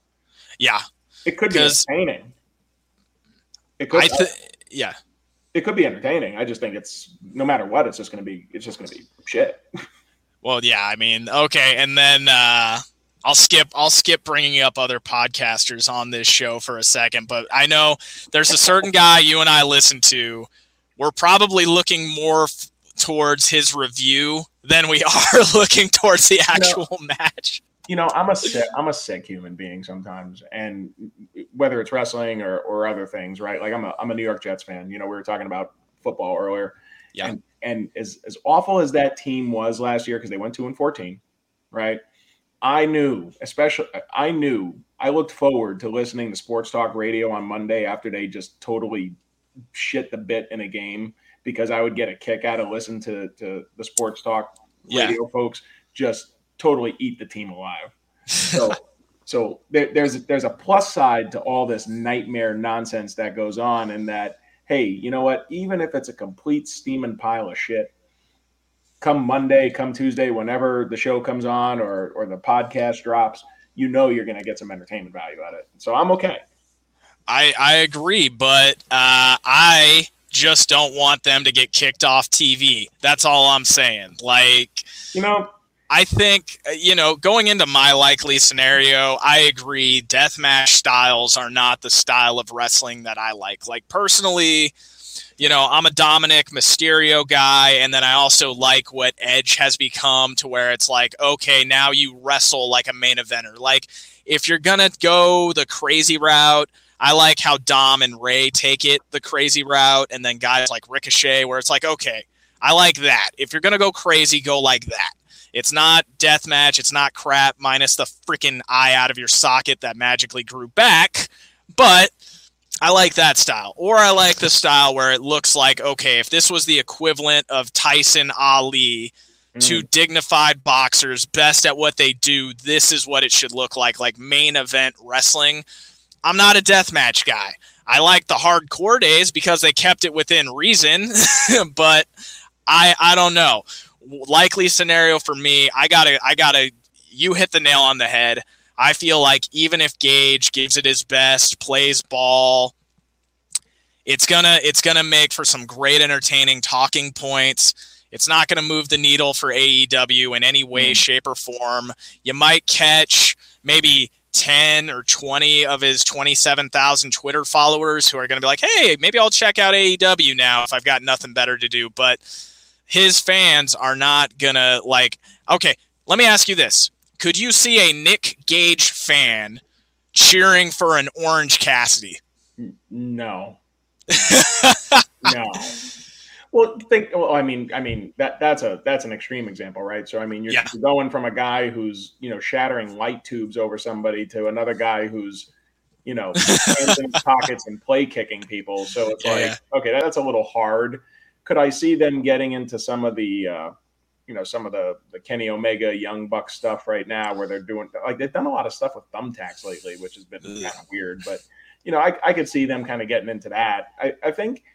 Yeah, it could be entertaining. It could. I th- yeah, it could be entertaining. I just think it's no matter what, it's just going to be it's just going to be shit. Well, yeah, I mean, okay, and then uh, I'll skip I'll skip bringing up other podcasters on this show for a second, but I know there's a certain guy you and I listen to. We're probably looking more f- towards his review than we are looking towards the actual no, match. you know, I'm a sick, I'm a sick human being sometimes, and whether it's wrestling or, or other things, right? Like I'm a I'm a New York Jets fan. You know, we were talking about football earlier. Yeah. And, and as as awful as that team was last year because they went two and fourteen, right? I knew, especially I knew I looked forward to listening to sports talk radio on Monday after they just totally shit the bit in a game because I would get a kick out of listening to to the sports talk radio yeah. folks just totally eat the team alive. So so there, there's there's a plus side to all this nightmare nonsense that goes on, and that hey, you know what? Even if it's a complete steaming pile of shit, come Monday, come Tuesday, whenever the show comes on or or the podcast drops, you know you're going to get some entertainment value out of it. So I'm okay. I I agree, but uh, I just don't want them to get kicked off TV. That's all I'm saying. Like, you know, I think, you know, going into my likely scenario, I agree. Deathmatch styles are not the style of wrestling that I like. Like, personally, you know, I'm a Dominik Mysterio guy, and then I also like what Edge has become to where it's like, okay, now you wrestle like a main eventer. Like, if you're going to go the crazy route, I like how Dom and Rey take it the crazy route, and then guys like Ricochet, where it's like, okay, I like that. If you're going to go crazy, go like that. It's not death match. It's not crap minus the freaking eye out of your socket that magically grew back. But I like that style. Or I like the style where it looks like, okay, if this was the equivalent of Tyson Ali mm. to dignified boxers, best at what they do, this is what it should look like, like main event wrestling. I'm not a death match guy. I like the hardcore days because they kept it within reason, but I I don't know likely scenario for me, I gotta, I gotta, you hit the nail on the head. I feel like even if Gage gives it his best, plays ball, it's gonna, it's gonna make for some great entertaining talking points. It's not to move the needle for AEW in any way, mm. shape, or form. You might catch maybe 10 or 20 of his 27,000 Twitter followers who are going to be like, hey, maybe I'll check out AEW now if I've got nothing better to do. But his fans are not gonna like. Okay, let me ask you this: Could you see a Nick Gage fan cheering for an Orange Cassidy? No. no. Well, think. Well, I mean, I mean that that's a that's an extreme example, right? So, I mean, you're, yeah. you're going from a guy who's you know shattering light tubes over somebody to another guy who's you know hands in pockets and play kicking people. So it's yeah, like, yeah. okay, that's a little hard could I see them getting into some of the, uh, you know, some of the the Kenny Omega Young Buck stuff right now, where they're doing like they've done a lot of stuff with thumbtacks lately, which has been kind of weird. But you know, I, I could see them kind of getting into that. I, I think,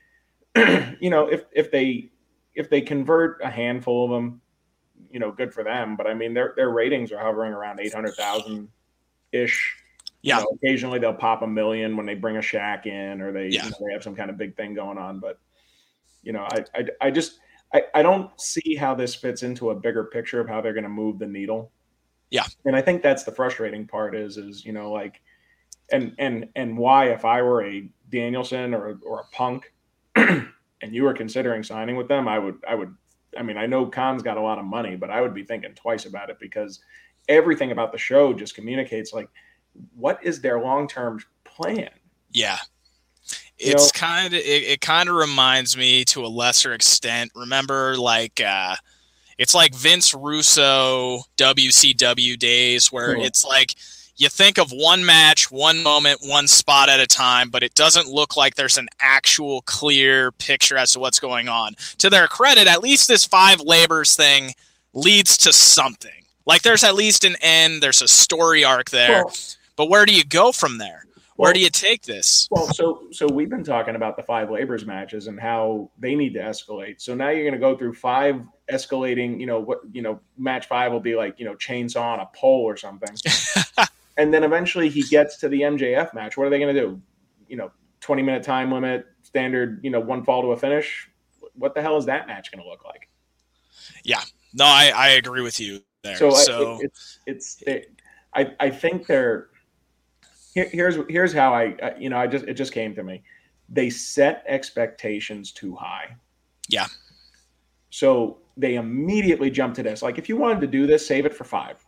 you know, if if they if they convert a handful of them, you know, good for them. But I mean, their their ratings are hovering around eight hundred thousand ish. Yeah. You know, occasionally they'll pop a million when they bring a Shaq in, or they yeah. you know, they have some kind of big thing going on. But you know, I, I, I just, I, I don't see how this fits into a bigger picture of how they're going to move the needle. Yeah. And I think that's the frustrating part is, is, you know, like, and, and, and why, if I were a Danielson or, or a punk and you were considering signing with them, I would, I would, I mean, I know Khan's got a lot of money, but I would be thinking twice about it because everything about the show just communicates like, what is their long-term plan? Yeah it's kind of it, it kind of reminds me to a lesser extent remember like uh it's like vince russo wcw days where cool. it's like you think of one match one moment one spot at a time but it doesn't look like there's an actual clear picture as to what's going on to their credit at least this five labors thing leads to something like there's at least an end there's a story arc there but where do you go from there where well, do you take this? Well, so so we've been talking about the five labors matches and how they need to escalate. So now you're going to go through five escalating. You know what? You know, match five will be like you know chainsaw on a pole or something, and then eventually he gets to the MJF match. What are they going to do? You know, 20 minute time limit, standard. You know, one fall to a finish. What the hell is that match going to look like? Yeah, no, I I agree with you there. So, uh, so... I, it's it's it, I I think they're here, here's here's how I uh, you know I just it just came to me. They set expectations too high. Yeah. So they immediately jump to this. Like if you wanted to do this, save it for five.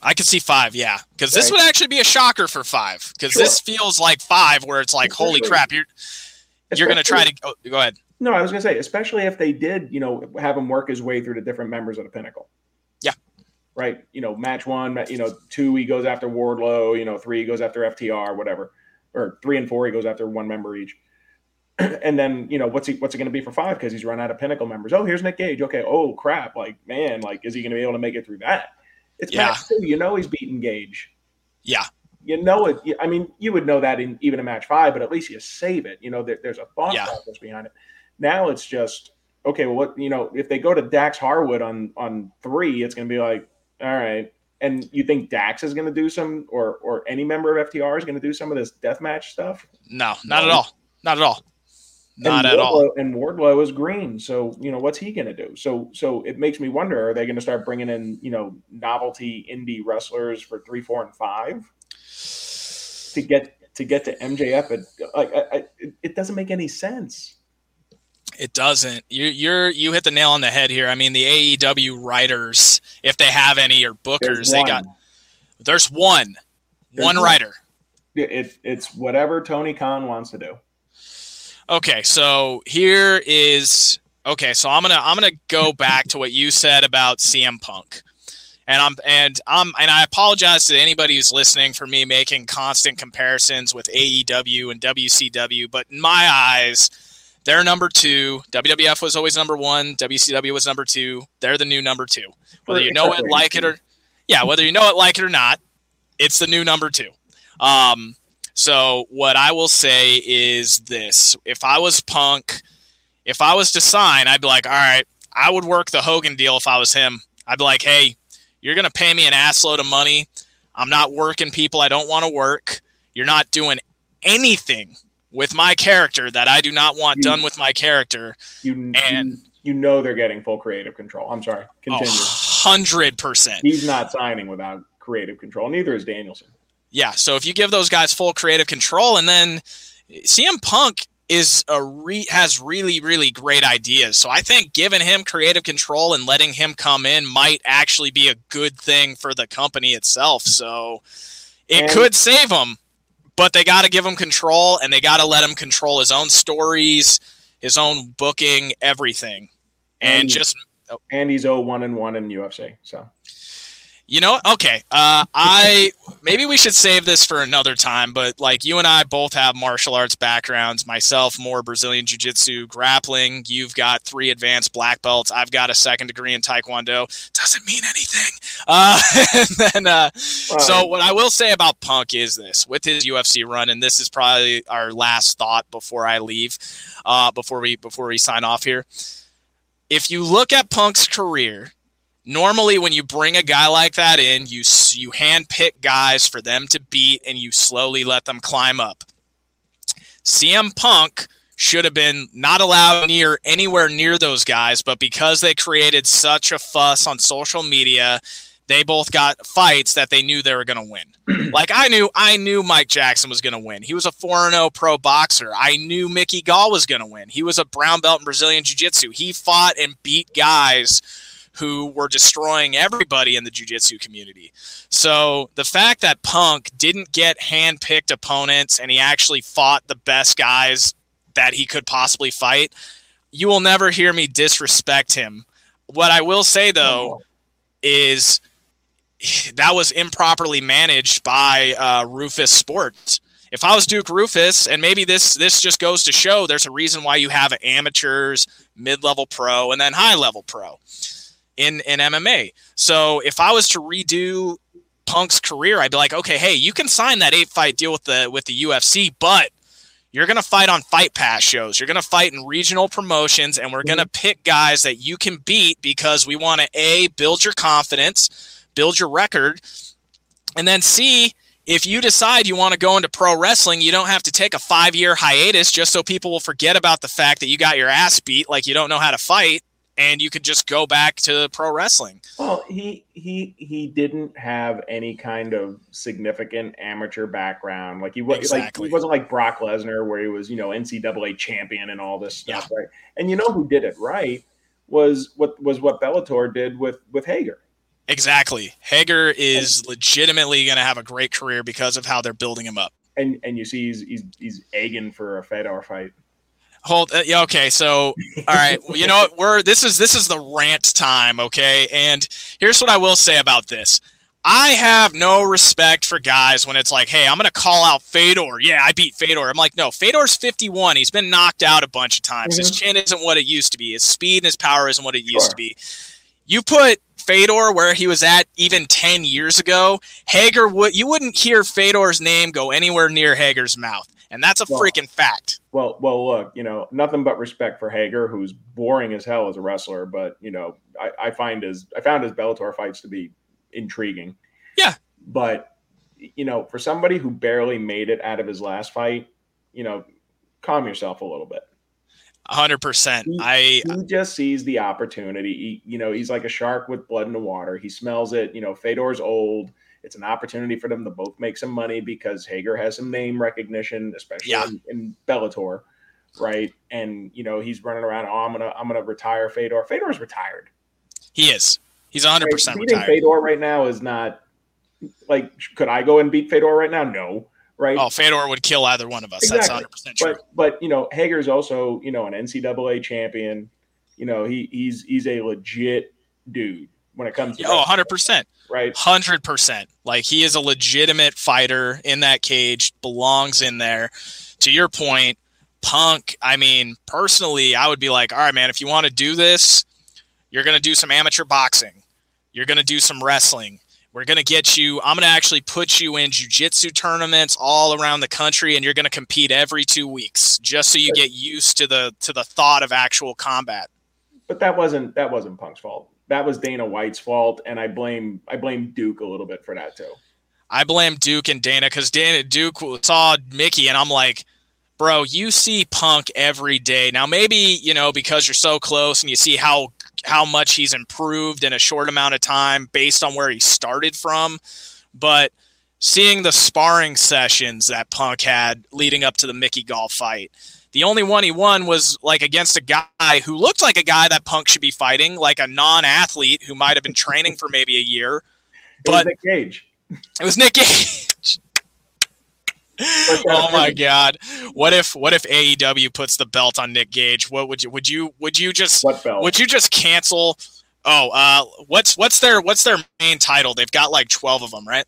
I could see five, yeah, because right. this would actually be a shocker for five. Because sure. this feels like five, where it's like, especially, holy crap, you're you're going to try to oh, go ahead. No, I was going to say, especially if they did, you know, have him work his way through the different members of the Pinnacle. Yeah. Right. You know, match one, you know, two, he goes after Wardlow, you know, three, he goes after FTR, whatever. Or three and four, he goes after one member each. and then, you know, what's he what's it going to be for five? Because he's run out of Pinnacle members. Oh, here's Nick Gage. Okay. Oh, crap. Like, man, like, is he going to be able to make it through that? It's yeah. Match two. You know, he's beating Gage. Yeah you know it. I mean, you would know that in even a match five, but at least you save it. You know, there, there's a thought yeah. process behind it. Now it's just okay. Well, what you know, if they go to Dax Harwood on on three, it's going to be like, all right. And you think Dax is going to do some, or or any member of FTR is going to do some of this death match stuff? No, not no. at all. Not at all. Not and at Wardlow, all. And Wardlow is green, so you know what's he going to do? So so it makes me wonder: Are they going to start bringing in you know novelty indie wrestlers for three, four, and five to get to get to MJF? Like it, it doesn't make any sense. It doesn't. You you're you hit the nail on the head here. I mean, the AEW writers, if they have any, or bookers, they got. There's one, there's one writer. It, it's whatever Tony Khan wants to do. Okay, so here is okay. So I'm gonna I'm gonna go back to what you said about CM Punk, and I'm and I'm and I apologize to anybody who's listening for me making constant comparisons with AEW and WCW, but in my eyes they're number two. WWF was always number one. WCW was number two. They're the new number two. Whether you know it, like it, or yeah, whether you know it, like it or not, it's the new number two. Um, so what I will say is this: if I was Punk, if I was to sign, I'd be like, all right, I would work the Hogan deal if I was him. I'd be like, hey, you're gonna pay me an assload of money. I'm not working people I don't want to work. You're not doing anything with my character that I do not want you, done with my character. You and you, know they're getting full creative control. I'm sorry. Continue. Hundred percent. He's not signing without creative control. Neither is Danielson. Yeah. So if you give those guys full creative control, and then CM Punk is a re- has really really great ideas. So I think giving him creative control and letting him come in might actually be a good thing for the company itself. So it and, could save him but they got to give him control and they got to let him control his own stories, his own booking, everything. And, and just oh. and he's 1 and 1 in UFC. So you know, okay. Uh, I maybe we should save this for another time. But like you and I both have martial arts backgrounds. Myself, more Brazilian jiu-jitsu, grappling. You've got three advanced black belts. I've got a second degree in taekwondo. Doesn't mean anything. Uh, and then, uh, so what I will say about Punk is this: with his UFC run, and this is probably our last thought before I leave, uh, before we before we sign off here. If you look at Punk's career normally when you bring a guy like that in, you you hand pick guys for them to beat and you slowly let them climb up. CM Punk should have been not allowed near anywhere near those guys, but because they created such a fuss on social media, they both got fights that they knew they were going to win. like I knew I knew Mike Jackson was going to win. He was a 4-0 pro boxer. I knew Mickey Gall was going to win. He was a brown belt in Brazilian jiu-jitsu. He fought and beat guys who were destroying everybody in the jiu-jitsu community. So the fact that Punk didn't get hand-picked opponents and he actually fought the best guys that he could possibly fight, you will never hear me disrespect him. What I will say though is that was improperly managed by uh, Roufus Sports. If I was Duke Roufus, and maybe this this just goes to show there's a reason why you have amateurs, mid-level pro, and then high-level pro in in MMA. So if I was to redo Punk's career, I'd be like, okay, hey, you can sign that eight fight deal with the with the UFC, but you're going to fight on Fight Pass shows. You're going to fight in regional promotions, and we're going to mm-hmm. pick guys that you can beat because we want to a build your confidence, build your record, and then c if you decide you want to go into pro wrestling, you don't have to take a five year hiatus just so people will forget about the fact that you got your ass beat, like you don't know how to fight and you could just go back to pro wrestling. Well, he he he didn't have any kind of significant amateur background. Like he was exactly. like he wasn't like Brock Lesnar where he was, you know, NCAA champion and all this stuff, yeah. right? And you know who did it right was what was what Bellator did with with Hager. Exactly. Hager is legitimately going to have a great career because of how they're building him up. And and you see he's he's, he's egging for a Fedor fight. Hold. Uh, yeah. Okay. So, all right. Well, you know what? We're this is this is the rant time. Okay. And here's what I will say about this. I have no respect for guys when it's like, hey, I'm to call out Fedor. Yeah, I beat Fedor. I'm like, no, Fedor's 51. He's been knocked out a bunch of times. Mm-hmm. His chin isn't what it used to be. His speed and his power isn't what it used sure. to be. You put Fedor where he was at even 10 years ago, Hager would you wouldn't hear Fedor's name go anywhere near Hager's mouth. And that's a well, freaking fact. Well, well, look, you know, nothing but respect for Hager, who's boring as hell as a wrestler, but you know, I, I find his I found his Bellator fights to be intriguing. Yeah. But you know, for somebody who barely made it out of his last fight, you know, calm yourself a little bit hundred percent. I he just sees the opportunity. He, you know, he's like a shark with blood in the water. He smells it. You know, Fedor's old. It's an opportunity for them to both make some money because Hager has some name recognition, especially yeah. in, in, Bellator, right? And you know, he's running around. Oh, I'm gonna, I'm gonna retire Fedor. Fedor's retired. He is. He's 100 percent retired. Fedor right now is not like. Could I go and beat Fedor right now? No right? Oh, Fedor would kill either one of us. Exactly. That's 100 percent true. But but you know, Hager's also you know an NCAA champion. You know, he he's he's a legit dude when it comes to oh 100 percent. Right. 100 percent. Like he is a legitimate fighter in that cage belongs in there. To your point punk i mean personally i would be like all right man if you want to do this you're going to do some amateur boxing. You're going to do some wrestling. We're going to get you, I'm going to actually put you in jujitsu tournaments all around the country and you're going to compete every two weeks just so you get used to the, to the thought of actual combat. But that wasn't, that wasn't Punk's fault. That was Dana White's fault. And I blame, I blame Duke a little bit for that too. I blame Duke and Dana because Dana Duke saw Mickey and I'm like, bro, you see Punk every day. Now, maybe, you know, because you're so close and you see how how much he's improved in a short amount of time based on where he started from. But seeing the sparring sessions that Punk had leading up to the Mickey Gall fight, the only one he won was like against a guy who looked like a guy that Punk should be fighting, like a non-athlete who might have been training for maybe a year. But Nick Gage. It was Nick Gage oh my god! What if what if AEW puts the belt on Nick Gage? What would you would you would you just would you just cancel? Oh, uh, what's what's their what's their main title? They've got like twelve of them, right?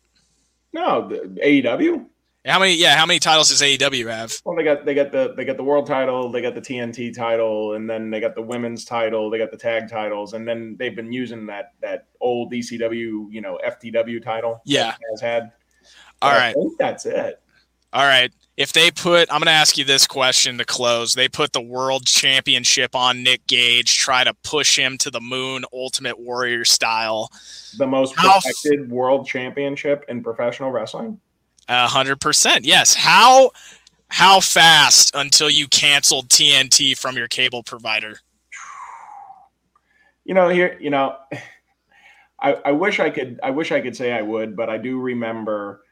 No, the AEW. How many? Yeah, how many titles does AEW have? Well, they got they got the they got the world title, they got the TNT title, and then they got the women's title, they got the tag titles, and then they've been using that that old ECW, you know, FTW title. Yeah, has had. All right, that's it. All right. If they put, I'm going to ask you this question to close. They put the world championship on Nick Gage, try to push him to the moon, Ultimate Warrior style. The most protected world championship in professional wrestling. A hundred percent. Yes. How how fast until you canceled TNT from your cable provider? You know, here, you know, I, I wish I could. I wish I could say I would, but I do remember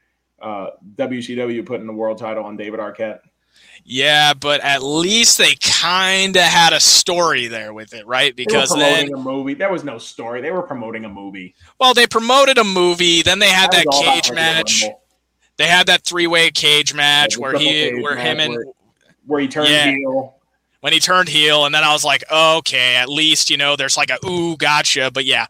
uh, WCW putting the world title on David Arquette. Yeah, but at least they kind of had a story there with it, right? Because then a movie, there was no story. They were promoting a movie. Well, they promoted a movie. Then they had that, that cage match. They had that three-way cage match yeah, where he, where him and where, where he turned yeah, heel. When he turned heel, and then I was like, oh, okay, at least you know there's like a ooh, gotcha. But yeah,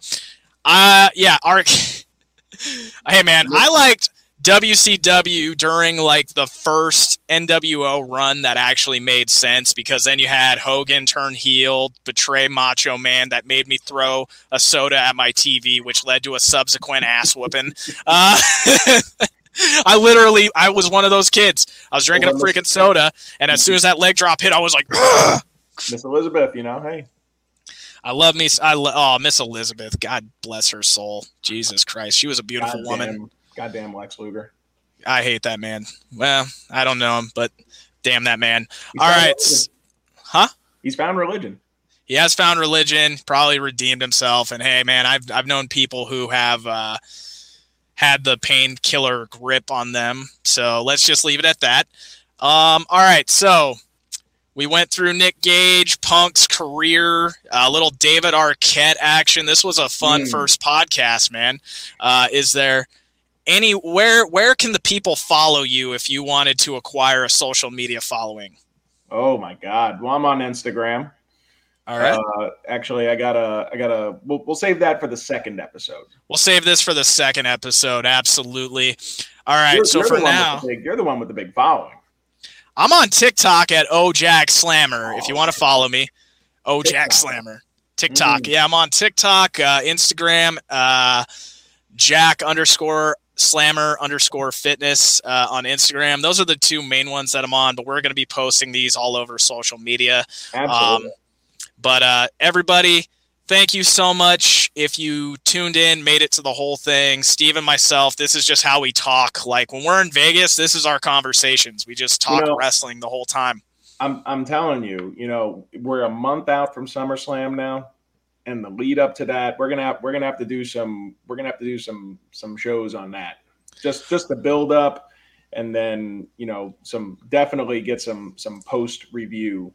uh, yeah, Arc. hey man, I liked. WCW during like the first NWO run that actually made sense because then you had Hogan turn heel, betray Macho Man that made me throw a soda at my TV, which led to a subsequent ass whooping. Uh, I literally, I was one of those kids. I was drinking a freaking soda, and as soon as that leg drop hit, I was like, Ugh! Miss Elizabeth, you know, hey. I love me. I oh Miss Elizabeth. God bless her soul. Jesus Christ, she was a beautiful God woman. Damn. Goddamn Lex Luger. I hate that man. Well, I don't know him, but damn that man. He's All right. Religion. Huh? He's found religion. He has found religion, probably redeemed himself. And hey, man, I've, I've known people who have uh, had the painkiller grip on them. So let's just leave it at that. Um, all right. So We went through Nick Gage, Punk's career, a little David Arquette action. This was a fun mm. first podcast, man. Uh, is there any where where can the people follow you if you wanted to acquire a social media following? Oh my God! Well, I'm on Instagram. All right. Uh, actually, I gotta, I gotta. We'll, we'll save that for the second episode. We'll save this for the second episode. Absolutely. All right. You're, so you're for now, big, you're the one with the big following. I'm on TikTok at Ojack Slammer. Oh, if you want to follow me, Ojack Slammer. TikTok. Mm. Yeah, I'm on TikTok, uh, Instagram, uh, Jack underscore Slammer underscore Fitness uh, on Instagram. Those are the two main ones that I'm on. But we're going to be posting these all over social media. Absolutely. Um, but uh, everybody, thank you so much. If you tuned in, made it to the whole thing, Steve and myself, this is just how we talk. Like when we're in Vegas, this is our conversations. We just talk you know, wrestling the whole time. I'm I'm telling you, you know, we're a month out from SummerSlam now, and the lead up to that, we're gonna have we're gonna have to do some we're gonna have to do some some shows on that. Just just the build up, and then you know some definitely get some some post review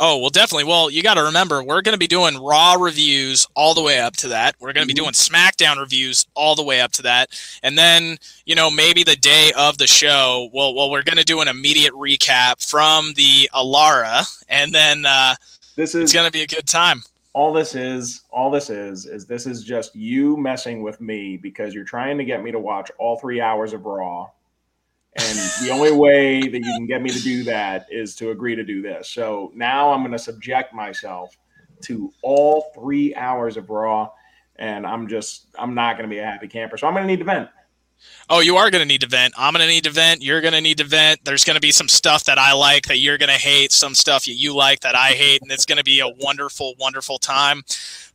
Oh, well, definitely. Well, you got to remember, we're going to be doing Raw reviews all the way up to that. We're going to be mm-hmm. doing SmackDown reviews all the way up to that. And then, you know, maybe the day of the show, well, well we're going to do an immediate recap from the Alara. And then uh, this is, it's going to be a good time. All this is, all this is, is this is just you messing with me because you're trying to get me to watch all three hours of Raw and the only way that you can get me to do that is to agree to do this. So now I'm going to subject myself to all three hours of Raw, and I'm just, I'm not going to be a happy camper. So I'm going to need to vent. Oh, you are going to need to vent. I'm going to need to vent. You're going to need to vent. There's going to be some stuff that I like that you're going to hate, some stuff that you like that I hate, and it's going to be a wonderful, wonderful time.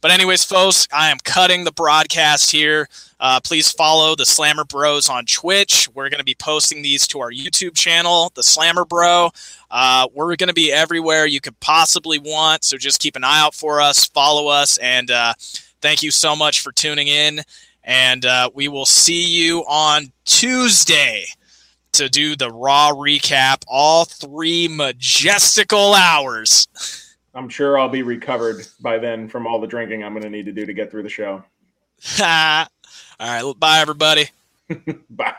But, anyways, folks, I am cutting the broadcast here. Uh, please follow the Slammer Bros on Twitch. We're going to be posting these to our YouTube channel, the Slammer Bro. Uh, we're going to be everywhere you could possibly want. So just keep an eye out for us, follow us, and uh, thank you so much for tuning in. And uh, we will see you on Tuesday to do the Raw recap, all three majestical hours. I'm sure I'll be recovered by then from all the drinking I'm going to need to do to get through the show. All right. Bye, everybody. bye.